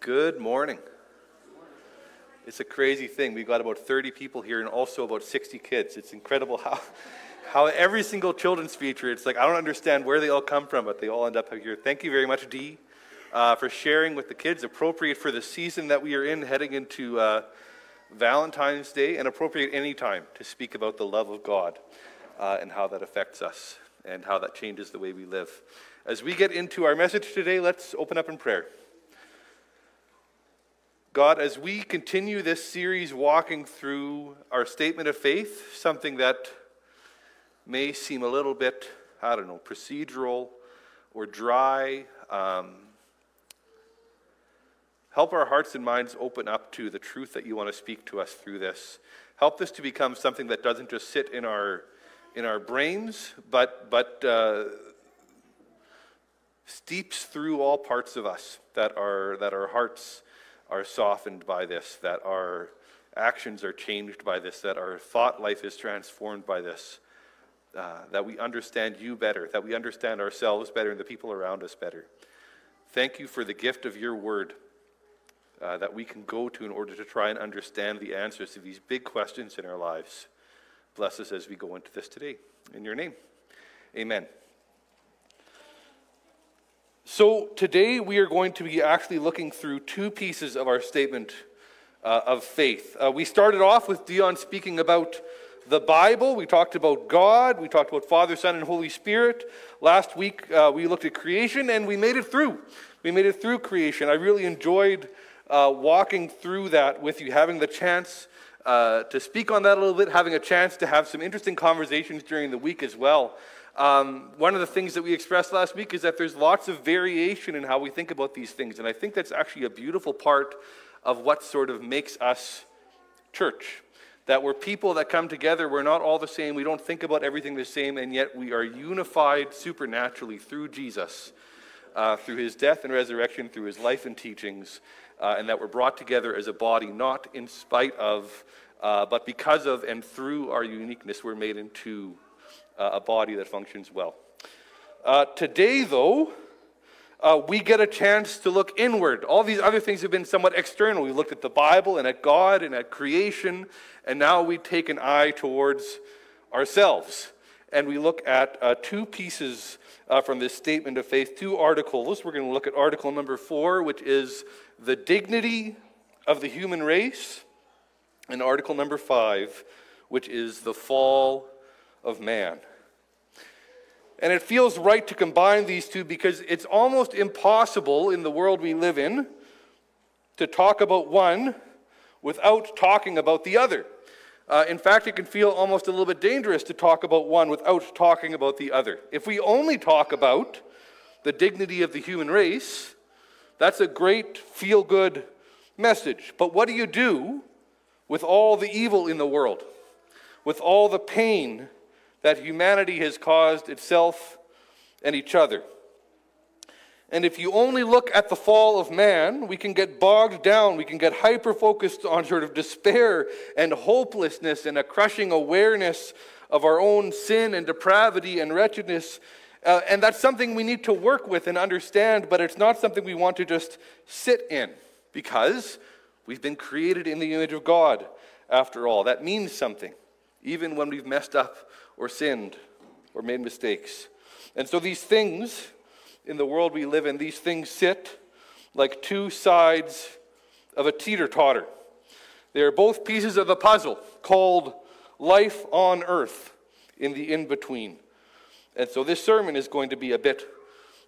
Good morning. It's a crazy thing. We've got about 30 people here and also about 60 kids. It's incredible how, how every single children's feature, it's like, I don't understand where they all come from, but they all end up here. Thank you very much, Dee, uh, for sharing with the kids, appropriate for the season that we are in, heading into uh, Valentine's Day, and appropriate any time to speak about the love of God uh, and how that affects us and how that changes the way we live. As we get into our message today, let's open up in prayer. God, as we continue this series walking through our statement of faith, something that may seem a little bit, I don't know, procedural or dry, um, help our hearts and minds open up to the truth that you want to speak to us through this. Help this to become something that doesn't just sit in our in our brains, but but uh, steeps through all parts of us, that our, that our hearts are softened by this, that our actions are changed by this, that our thought life is transformed by this, uh, that we understand you better, that we understand ourselves better and the people around us better. Thank you for the gift of your word uh, that we can go to in order to try and understand the answers to these big questions in our lives. Bless us as we go into this today. In your name, amen. So, today we are going to be actually looking through two pieces of our statement uh, of faith. Uh, we started off with Dion speaking about the Bible. We talked about God. We talked about Father, Son, and Holy Spirit. Last week uh, we looked at creation and we made it through. We made it through creation. I really enjoyed uh, walking through that with you, having the chance uh, to speak on that a little bit, having a chance to have some interesting conversations during the week as well. Um, one of the things that we expressed last week is that there's lots of variation in how we think about these things. And I think that's actually a beautiful part of what sort of makes us church. That we're people that come together, we're not all the same, we don't think about everything the same, and yet we are unified supernaturally through Jesus, uh, through his death and resurrection, through his life and teachings, uh, and that we're brought together as a body, not in spite of, uh, but because of and through our uniqueness, we're made into uh, a body that functions well. Uh, today, though, uh, we get a chance to look inward. All these other things have been somewhat external. We looked at the Bible and at God and at creation, and now we take an eye towards ourselves. And we look at uh, two pieces uh, from this statement of faith, two articles. We're going to look at article number four, which is the dignity of the human race, and article number five, which is the fall of man. And it feels right to combine these two because it's almost impossible in the world we live in to talk about one without talking about the other. Uh, in fact, it can feel almost a little bit dangerous to talk about one without talking about the other. If we only talk about the dignity of the human race, that's a great feel good message. But what do you do with all the evil in the world, with all the pain that humanity has caused itself and each other. And if you only look at the fall of man, we can get bogged down. We can get hyper focused on sort of despair and hopelessness and a crushing awareness of our own sin and depravity and wretchedness. Uh, and that's something we need to work with and understand, but it's not something we want to just sit in because we've been created in the image of God after all. That means something, even when we've messed up or sinned or made mistakes. And so these things in the world we live in, these things sit like two sides of a teeter totter. They are both pieces of a puzzle called life on earth in the in between. And so this sermon is going to be a bit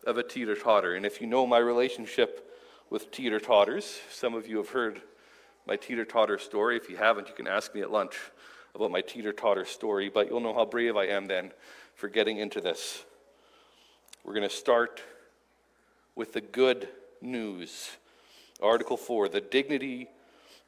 of a teeter totter. And if you know my relationship with teeter totters, some of you have heard my teeter totter story. If you haven't, you can ask me at lunch about my teeter totter story, but you'll know how brave I am then for getting into this. We're going to start with the good news. Article 4, the dignity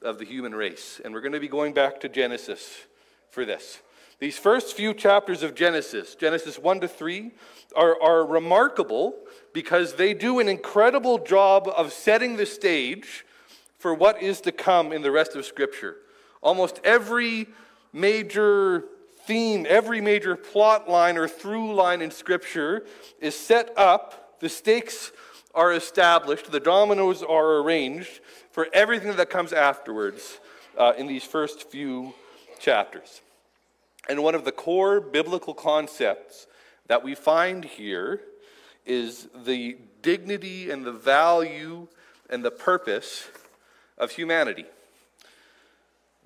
of the human race. And we're going to be going back to Genesis for this. These first few chapters of Genesis, Genesis 1 to 3, are, are remarkable because they do an incredible job of setting the stage for what is to come in the rest of Scripture. Almost every major theme, every major plot line or through line in Scripture is set up, the stakes are established, the dominoes are arranged for everything that comes afterwards uh, in these first few chapters. And one of the core biblical concepts that we find here is the dignity and the value and the purpose of humanity.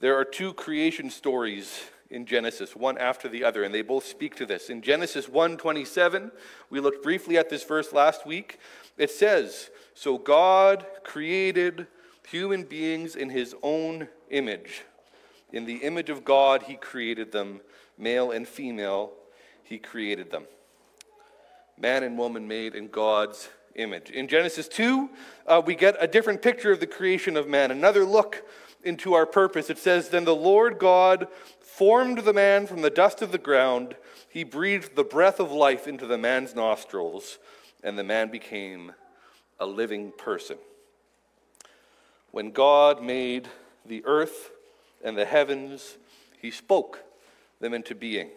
There are two creation stories in Genesis, one after the other, and they both speak to this. In Genesis 1:27, we looked briefly at this verse last week. It says, "So God created human beings in his own image. In the image of God he created them, male and female, he created them." Man and woman made in God's image. In Genesis 2, uh, we get a different picture of the creation of man, another look into our purpose. It says, Then the Lord God formed the man from the dust of the ground. He breathed the breath of life into the man's nostrils, and the man became a living person. When God made the earth and the heavens, he spoke them into being.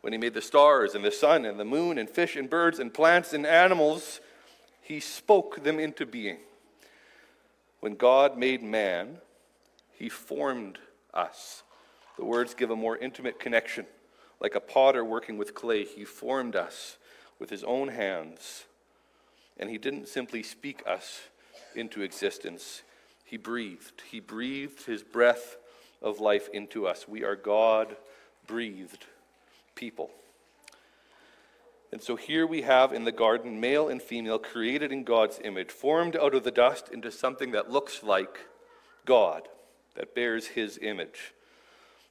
When he made the stars and the sun and the moon and fish and birds and plants and animals, he spoke them into being. When God made man, he formed us the words give a more intimate connection. Like a potter working with clay, he formed us with his own hands. And he didn't simply speak us into existence, he breathed. He breathed his breath of life into us. We are God breathed people. And so here we have in the garden male and female created in God's image, formed out of the dust into something that looks like God, that bears his image.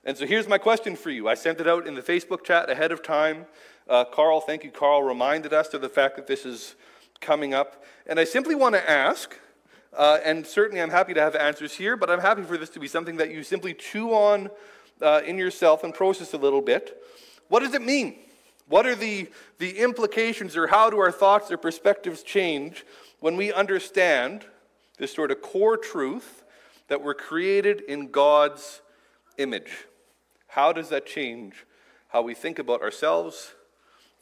And so here's my question for you. I sent it out in the Facebook chat ahead of time. Uh, Carl, thank you, Carl, reminded us of the fact that this is coming up. And I simply want to ask, uh, and certainly I'm happy to have answers here, but I'm happy for this to be something that you simply chew on uh, in yourself and process a little bit. What does it mean? What are the, the implications, or how do our thoughts or perspectives change when we understand this sort of core truth that we're created in God's image? How does that change how we think about ourselves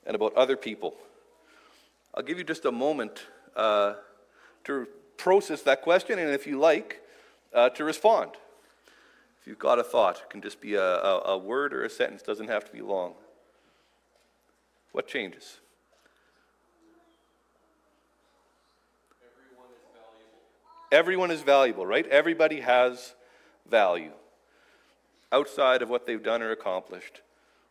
and about other people? I'll give you just a moment uh, to process that question, and if you like, uh, to respond. If you've got a thought, it can just be a, a, a word or a sentence, doesn't have to be long. What changes? Everyone is valuable. Everyone is valuable, right? Everybody has value outside of what they've done or accomplished,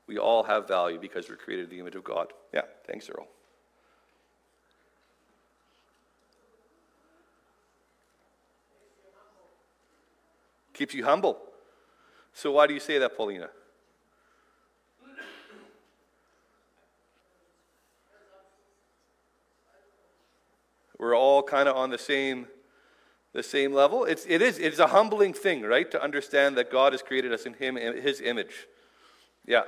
we all have value because we're created in the image of God. Yeah, thanks, Earl. Keeps you humble. So, why do you say that, Paulina? We're all kind of on the same the same level. It's, it is, it's a humbling thing, right, to understand that God has created us in him, his image. Yeah.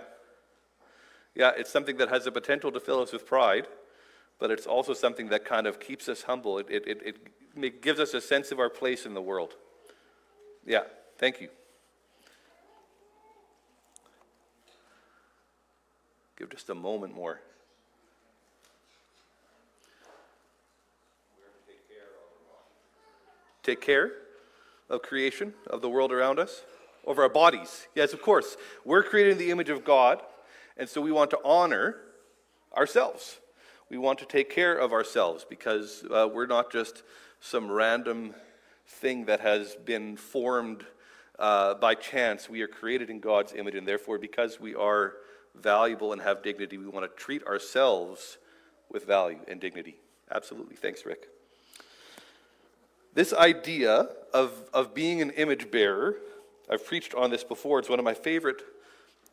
Yeah, it's something that has the potential to fill us with pride, but it's also something that kind of keeps us humble. It, it, it, it gives us a sense of our place in the world. Yeah, thank you. Give just a moment more. take care of creation, of the world around us, over our bodies. Yes, of course. We're created in the image of God, and so we want to honor ourselves. We want to take care of ourselves because uh, we're not just some random thing that has been formed uh, by chance. We are created in God's image, and therefore, because we are valuable and have dignity, we want to treat ourselves with value and dignity. Absolutely. Thanks, Rick. This idea of, of being an image bearer, I've preached on this before, it's one of my favorite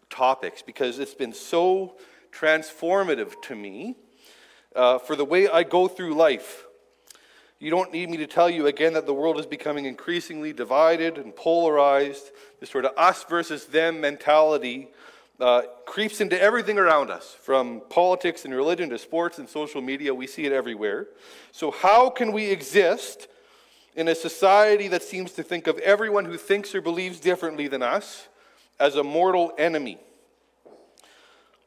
topics because it's been so transformative to me uh, for the way I go through life. You don't need me to tell you again that the world is becoming increasingly divided and polarized. This sort of us versus them mentality uh, creeps into everything around us, from politics and religion to sports and social media. We see it everywhere. So, how can we exist in a society that seems to think of everyone who thinks or believes differently than us as a mortal enemy?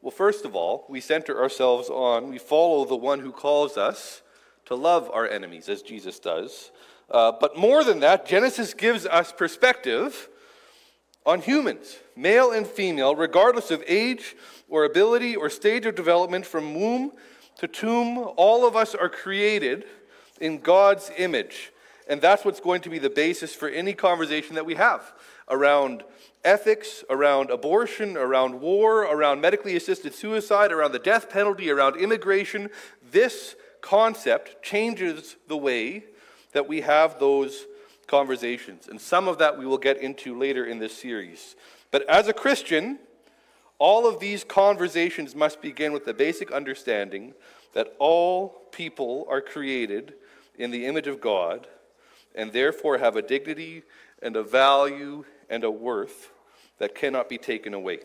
Well, first of all, we center ourselves on, we follow the one who calls us to love our enemies as Jesus does. Uh, but more than that, Genesis gives us perspective on humans, male and female, regardless of age or ability or stage of development, from womb to tomb, all of us are created in God's image. And that's what's going to be the basis for any conversation that we have around ethics, around abortion, around war, around medically assisted suicide, around the death penalty, around immigration. This concept changes the way that we have those conversations. And some of that we will get into later in this series. But as a Christian, all of these conversations must begin with the basic understanding that all people are created in the image of God and therefore have a dignity and a value and a worth that cannot be taken away.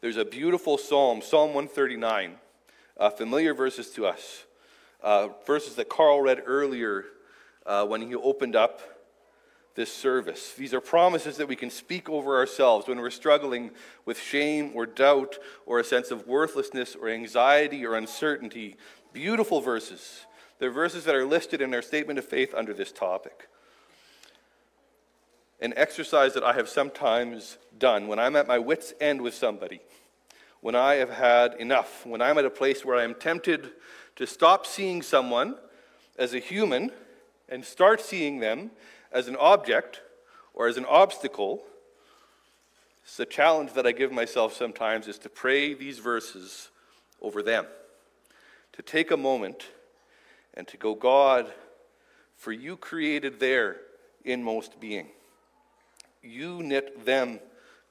There's a beautiful psalm, Psalm 139, uh, familiar verses to us, uh, verses that Carl read earlier uh, when he opened up this service. These are promises that we can speak over ourselves when we're struggling with shame or doubt or a sense of worthlessness or anxiety or uncertainty. Beautiful verses. They're verses that are listed in our statement of faith under this topic. An exercise that I have sometimes done when I'm at my wits' end with somebody, when I have had enough, when I'm at a place where I am tempted to stop seeing someone as a human and start seeing them as an object or as an obstacle, it's the challenge that I give myself sometimes is to pray these verses over them. To take a moment and to go, God, for you created their inmost being. You knit them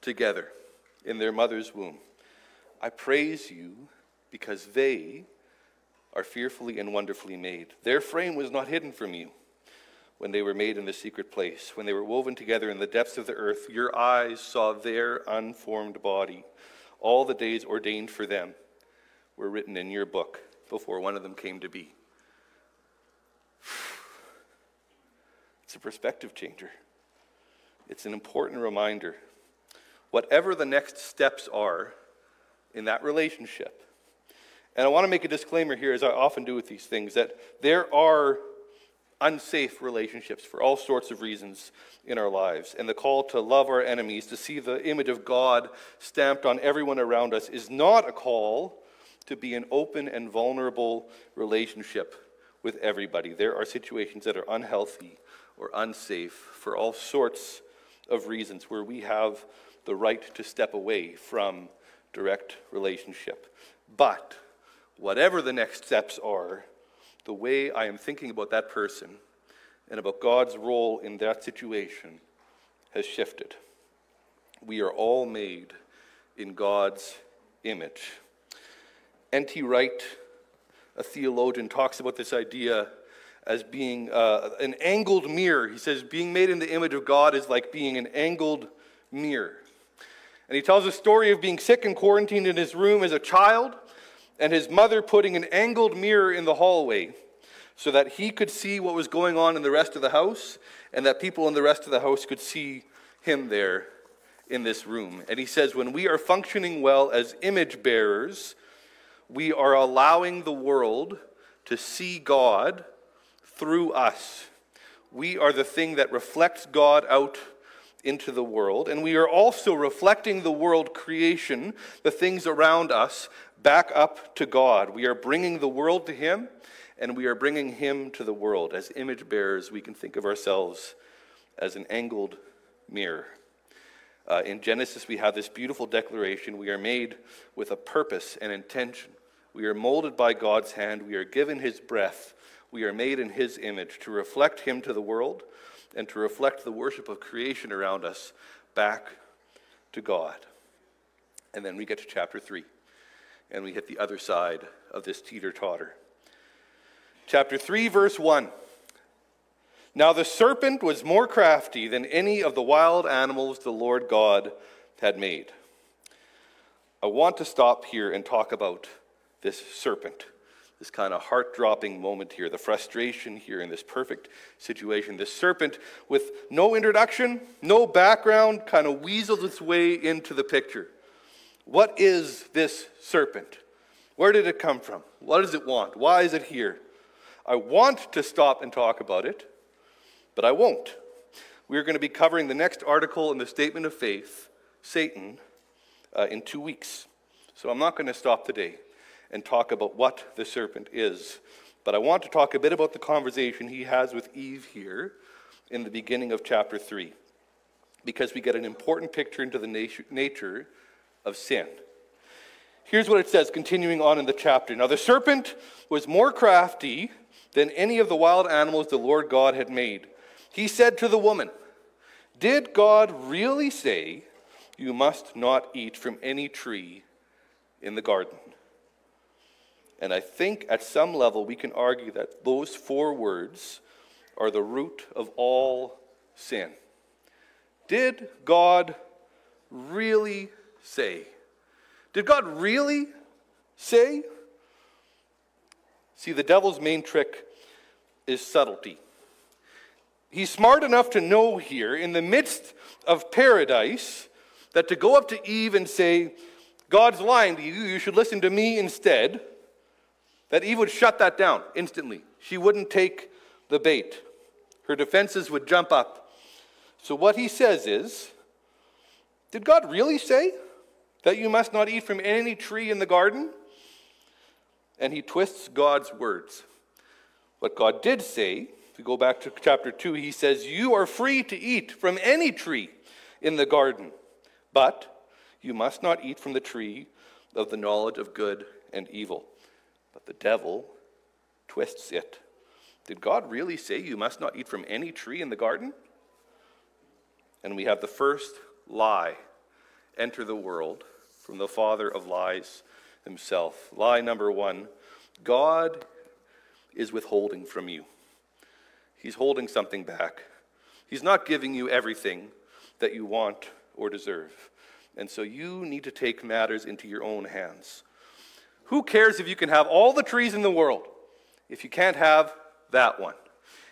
together in their mother's womb. I praise you because they are fearfully and wonderfully made. Their frame was not hidden from you when they were made in the secret place, when they were woven together in the depths of the earth, your eyes saw their unformed body. All the days ordained for them were written in your book before one of them came to be. It's a perspective changer. It's an important reminder. Whatever the next steps are in that relationship, and I want to make a disclaimer here, as I often do with these things, that there are unsafe relationships for all sorts of reasons in our lives. And the call to love our enemies, to see the image of God stamped on everyone around us, is not a call to be an open and vulnerable relationship with everybody. There are situations that are unhealthy or unsafe for all sorts of reasons where we have the right to step away from direct relationship. But whatever the next steps are, the way I am thinking about that person and about God's role in that situation has shifted. We are all made in God's image. N.T. Wright, a theologian, talks about this idea as being uh, an angled mirror. He says, being made in the image of God is like being an angled mirror. And he tells a story of being sick and quarantined in his room as a child and his mother putting an angled mirror in the hallway so that he could see what was going on in the rest of the house and that people in the rest of the house could see him there in this room. And he says, when we are functioning well as image bearers, we are allowing the world to see God through us. We are the thing that reflects God out into the world, and we are also reflecting the world creation, the things around us, back up to God. We are bringing the world to Him, and we are bringing Him to the world. As image bearers, we can think of ourselves as an angled mirror. Uh, in Genesis, we have this beautiful declaration we are made with a purpose and intention. We are molded by God's hand, we are given His breath, we are made in His image to reflect Him to the world and to reflect the worship of creation around us back to God. And then we get to chapter 3 and we hit the other side of this teeter totter. Chapter 3, verse 1. Now the serpent was more crafty than any of the wild animals the Lord God had made. I want to stop here and talk about this serpent, this kind of heart dropping moment here, the frustration here in this perfect situation. This serpent with no introduction, no background, kind of weasels its way into the picture. What is this serpent? Where did it come from? What does it want? Why is it here? I want to stop and talk about it, but I won't. We're going to be covering the next article in the Statement of Faith, Satan, uh, in two weeks. So I'm not going to stop today and talk about what the serpent is, but I want to talk a bit about the conversation he has with Eve here in the beginning of chapter 3, because we get an important picture into the nature of sin. Here's what it says, continuing on in the chapter. Now, the serpent was more crafty than any of the wild animals the Lord God had made. He said to the woman, Did God really say, You must not eat from any tree in the garden? And I think at some level we can argue that those four words are the root of all sin. Did God really say? Did God really say? See, the devil's main trick is subtlety. He's smart enough to know here, in the midst of paradise, that to go up to Eve and say, God's lying to you, you should listen to me instead, that Eve would shut that down instantly. She wouldn't take the bait. Her defenses would jump up. So, what he says is, Did God really say? that you must not eat from any tree in the garden? And he twists God's words. What God did say, if we go back to chapter 2, he says, You are free to eat from any tree in the garden, but you must not eat from the tree of the knowledge of good and evil. But the devil twists it. Did God really say you must not eat from any tree in the garden? And we have the first lie enter the world from the father of lies himself. Lie number one God is withholding from you, He's holding something back. He's not giving you everything that you want or deserve. And so you need to take matters into your own hands. Who cares if you can have all the trees in the world if you can't have that one?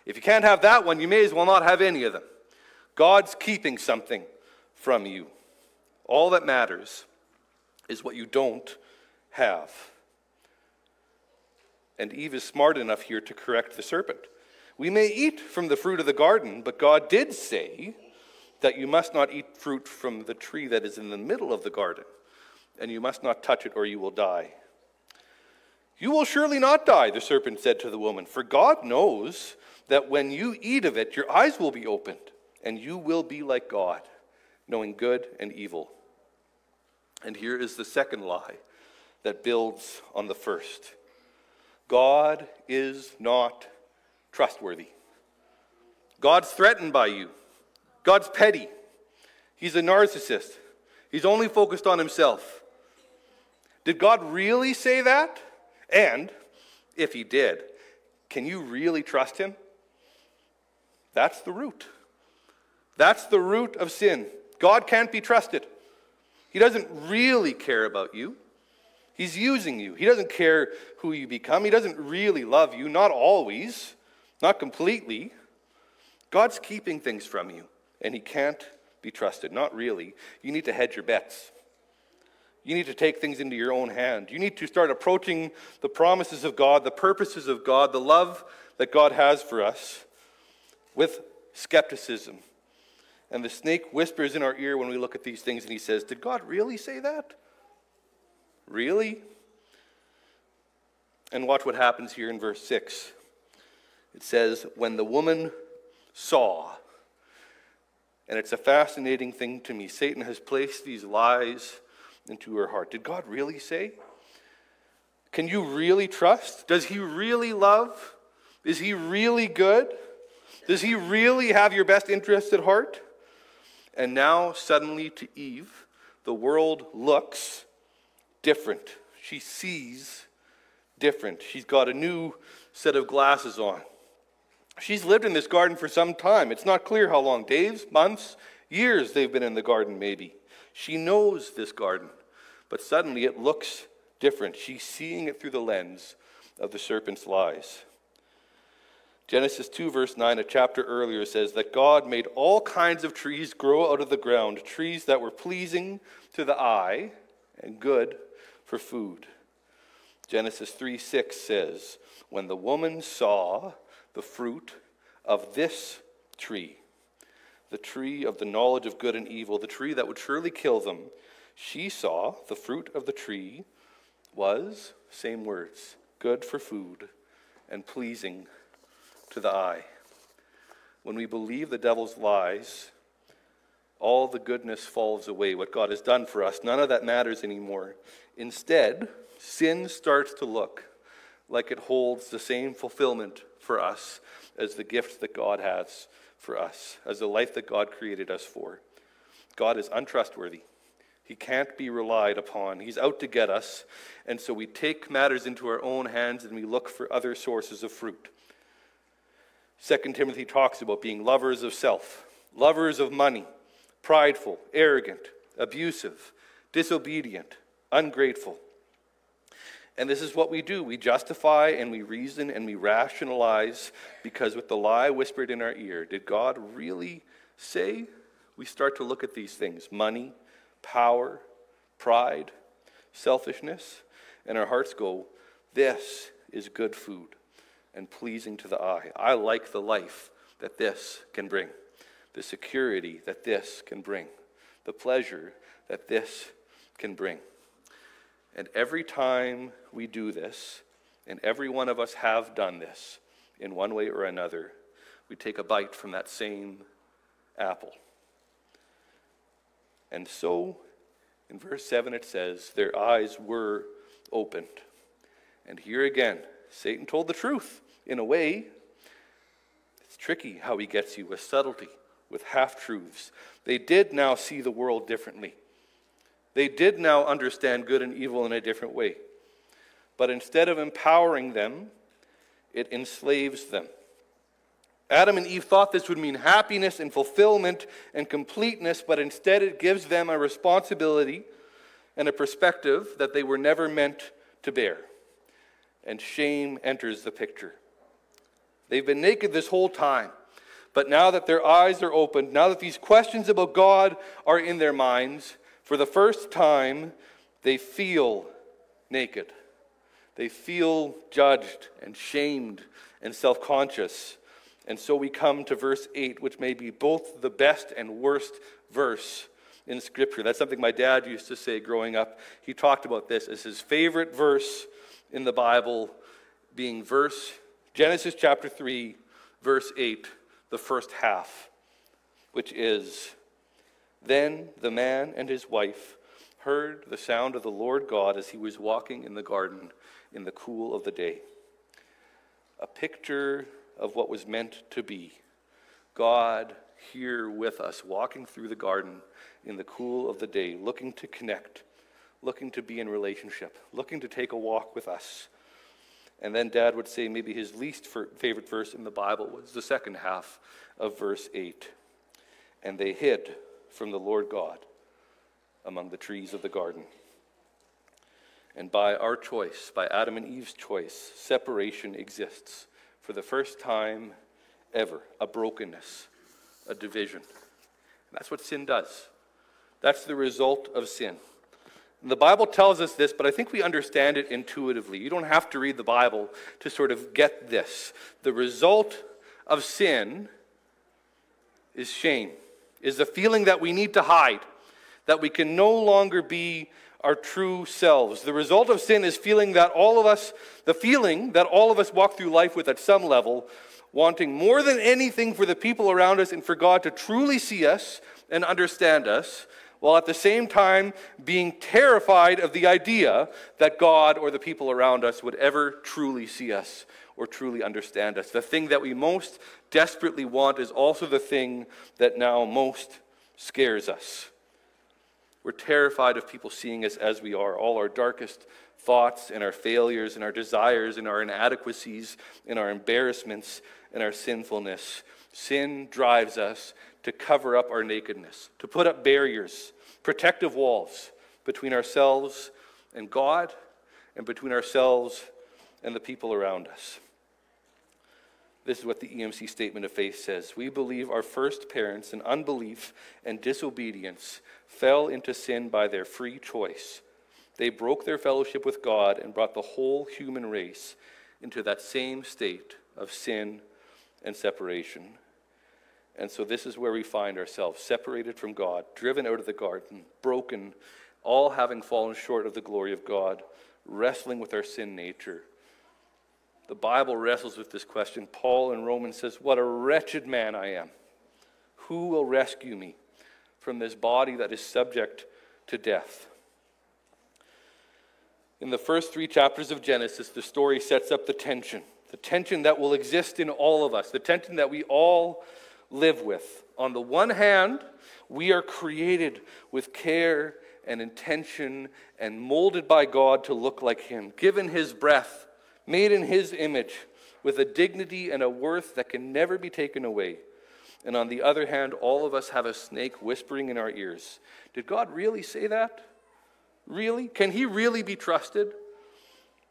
If you can't have that one, you may as well not have any of them. God's keeping something from you. All that matters is what you don't have. And Eve is smart enough here to correct the serpent. We may eat from the fruit of the garden, but God did say that you must not eat fruit from the tree that is in the middle of the garden, and you must not touch it or you will die. You will surely not die, the serpent said to the woman, for God knows that when you eat of it, your eyes will be opened, and you will be like God, knowing good and evil. And here is the second lie that builds on the first God is not trustworthy. God's threatened by you. God's petty. He's a narcissist. He's only focused on himself. Did God really say that? And if he did, can you really trust him? That's the root. That's the root of sin. God can't be trusted. He doesn't really care about you. He's using you. He doesn't care who you become. He doesn't really love you, not always, not completely. God's keeping things from you, and He can't be trusted. Not really. You need to hedge your bets. You need to take things into your own hand. You need to start approaching the promises of God, the purposes of God, the love that God has for us with skepticism and the snake whispers in our ear when we look at these things and he says, Did God really say that? Really? And watch what happens here in verse 6. It says, When the woman saw, and it's a fascinating thing to me, Satan has placed these lies into her heart. Did God really say? Can you really trust? Does he really love? Is he really good? Does he really have your best interest at heart? And now, suddenly, to Eve, the world looks different. She sees different. She's got a new set of glasses on. She's lived in this garden for some time. It's not clear how long days, months, years they've been in the garden, maybe. She knows this garden, but suddenly it looks different. She's seeing it through the lens of the serpent's lies. Genesis 2, verse 9, a chapter earlier, says that God made all kinds of trees grow out of the ground, trees that were pleasing to the eye and good for food. Genesis 3 6 says, When the woman saw the fruit of this tree, the tree of the knowledge of good and evil, the tree that would surely kill them, she saw the fruit of the tree was, same words, good for food and pleasing to the eye. When we believe the devil's lies, all the goodness falls away. What God has done for us, none of that matters anymore. Instead, sin starts to look like it holds the same fulfillment for us as the gift that God has for us, as the life that God created us for. God is untrustworthy. He can't be relied upon. He's out to get us. And so we take matters into our own hands and we look for other sources of fruit. Second Timothy talks about being lovers of self, lovers of money, prideful, arrogant, abusive, disobedient, ungrateful. And this is what we do. We justify and we reason and we rationalize because, with the lie whispered in our ear, did God really say? We start to look at these things money, power, pride, selfishness, and our hearts go, This is good food and pleasing to the eye. I like the life that this can bring, the security that this can bring, the pleasure that this can bring. And every time we do this, and every one of us have done this in one way or another, we take a bite from that same apple. And so, in verse 7, it says, Their eyes were opened. And here again, Satan told the truth in a way. It's tricky how he gets you with subtlety, with half truths. They did now see the world differently. They did now understand good and evil in a different way. But instead of empowering them, it enslaves them. Adam and Eve thought this would mean happiness and fulfillment and completeness, but instead it gives them a responsibility and a perspective that they were never meant to bear. And shame enters the picture. They've been naked this whole time. But now that their eyes are opened, now that these questions about God are in their minds, for the first time, they feel naked. They feel judged and shamed and self conscious. And so we come to verse 8, which may be both the best and worst verse in Scripture. That's something my dad used to say growing up. He talked about this as his favorite verse in the Bible, being verse Genesis chapter 3, verse 8, the first half, which is then the man and his wife heard the sound of the Lord God as he was walking in the garden in the cool of the day. A picture of what was meant to be. God here with us, walking through the garden in the cool of the day, looking to connect, looking to be in relationship, looking to take a walk with us. And then dad would say maybe his least favorite verse in the Bible was the second half of verse 8. And they hid from the Lord God among the trees of the garden. And by our choice, by Adam and Eve's choice, separation exists for the first time ever a brokenness, a division. And that's what sin does. That's the result of sin. And the Bible tells us this, but I think we understand it intuitively. You don't have to read the Bible to sort of get this. The result of sin is shame is the feeling that we need to hide, that we can no longer be our true selves. The result of sin is feeling that all of us, the feeling that all of us walk through life with at some level, wanting more than anything for the people around us and for God to truly see us and understand us, while at the same time being terrified of the idea that God or the people around us would ever truly see us or truly understand us. The thing that we most desperately want is also the thing that now most scares us. We're terrified of people seeing us as we are, all our darkest thoughts and our failures and our desires and our inadequacies and our embarrassments and our sinfulness. Sin drives us to cover up our nakedness, to put up barriers, protective walls between ourselves and God and between ourselves and the people around us. This is what the EMC statement of faith says. We believe our first parents in unbelief and disobedience fell into sin by their free choice, They broke their fellowship with God and brought the whole human race into that same state of sin and separation. And so, this is where we find ourselves separated from God, driven out of the garden, broken, all having fallen short of the glory of God, wrestling with our sin nature. The Bible wrestles with this question. Paul in Romans says, What a wretched man I am. Who will rescue me from this body that is subject to death? In the first three chapters of Genesis, the story sets up the tension, the tension that will exist in all of us, the tension that we all live with. On the one hand, we are created with care and intention and molded by God to look like Him, given His breath, made in His image, with a dignity and a worth that can never be taken away. And on the other hand, all of us have a snake whispering in our ears. Did God really say that? Really? Can he really be trusted?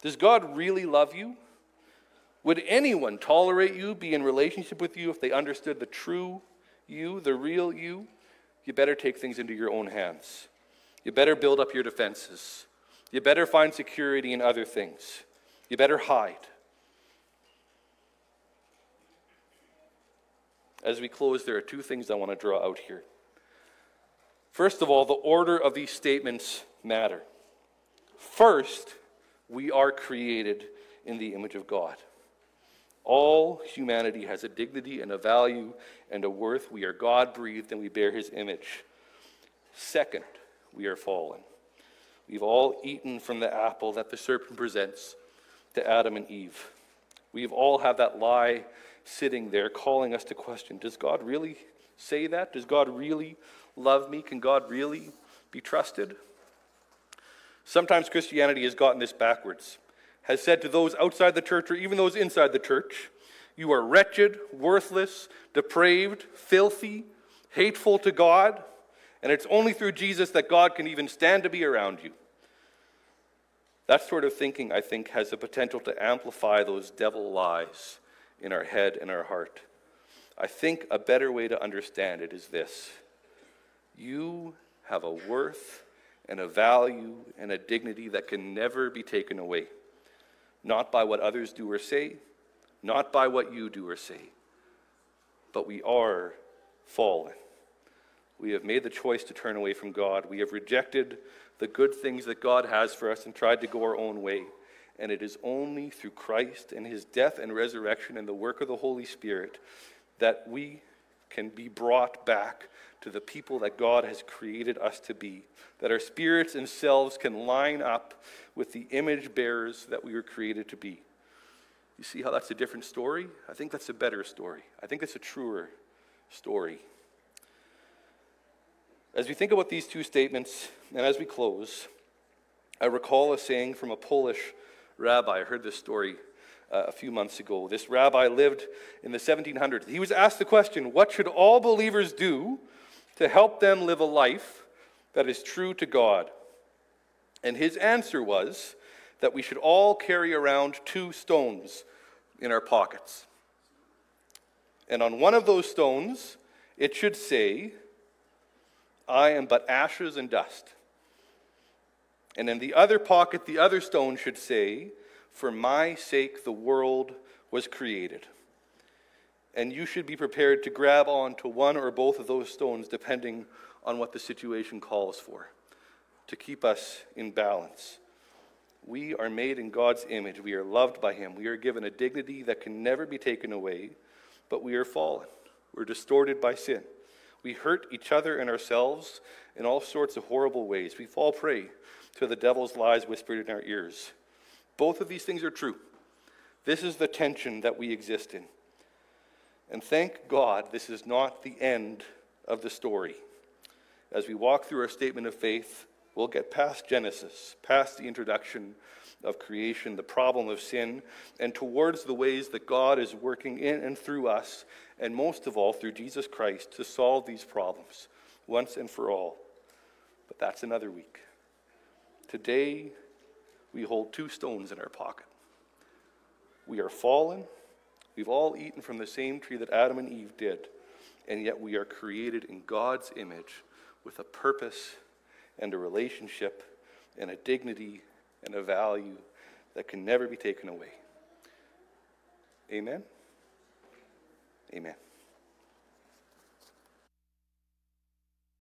Does God really love you? Would anyone tolerate you, be in relationship with you if they understood the true you, the real you? You better take things into your own hands. You better build up your defenses. You better find security in other things. You better hide. As we close, there are two things I want to draw out here. First of all, the order of these statements matter. First, we are created in the image of God. All humanity has a dignity and a value and a worth. We are God breathed and we bear his image. Second, we are fallen. We've all eaten from the apple that the serpent presents to Adam and Eve. We've all had that lie sitting there calling us to question Does God really say that? Does God really love me? Can God really be trusted? Sometimes Christianity has gotten this backwards, has said to those outside the church or even those inside the church, You are wretched, worthless, depraved, filthy, hateful to God, and it's only through Jesus that God can even stand to be around you. That sort of thinking, I think, has the potential to amplify those devil lies in our head and our heart. I think a better way to understand it is this you have a worth and a value and a dignity that can never be taken away. Not by what others do or say, not by what you do or say, but we are fallen. We have made the choice to turn away from God. We have rejected the good things that God has for us and tried to go our own way. And it is only through Christ and his death and resurrection and the work of the Holy Spirit that we can be brought back to the people that God has created us to be, that our spirits and selves can line up with the image bearers that we were created to be. You see how that's a different story? I think that's a better story. I think that's a truer story. As we think about these two statements, and as we close, I recall a saying from a Polish rabbi. I heard this story uh, a few months ago. This rabbi lived in the 1700s. He was asked the question What should all believers do to help them live a life that is true to God. And his answer was that we should all carry around two stones in our pockets. And on one of those stones, it should say, I am but ashes and dust. And in the other pocket, the other stone should say, For my sake the world was created and you should be prepared to grab on to one or both of those stones depending on what the situation calls for to keep us in balance. We are made in God's image. We are loved by Him. We are given a dignity that can never be taken away, but we are fallen. We're distorted by sin. We hurt each other and ourselves in all sorts of horrible ways. We fall prey to the devil's lies whispered in our ears. Both of these things are true. This is the tension that we exist in. And thank God this is not the end of the story. As we walk through our statement of faith, we'll get past Genesis, past the introduction of creation, the problem of sin, and towards the ways that God is working in and through us, and most of all through Jesus Christ, to solve these problems once and for all. But that's another week. Today, we hold two stones in our pocket. We are fallen We've all eaten from the same tree that Adam and Eve did, and yet we are created in God's image with a purpose and a relationship and a dignity and a value that can never be taken away. Amen? Amen.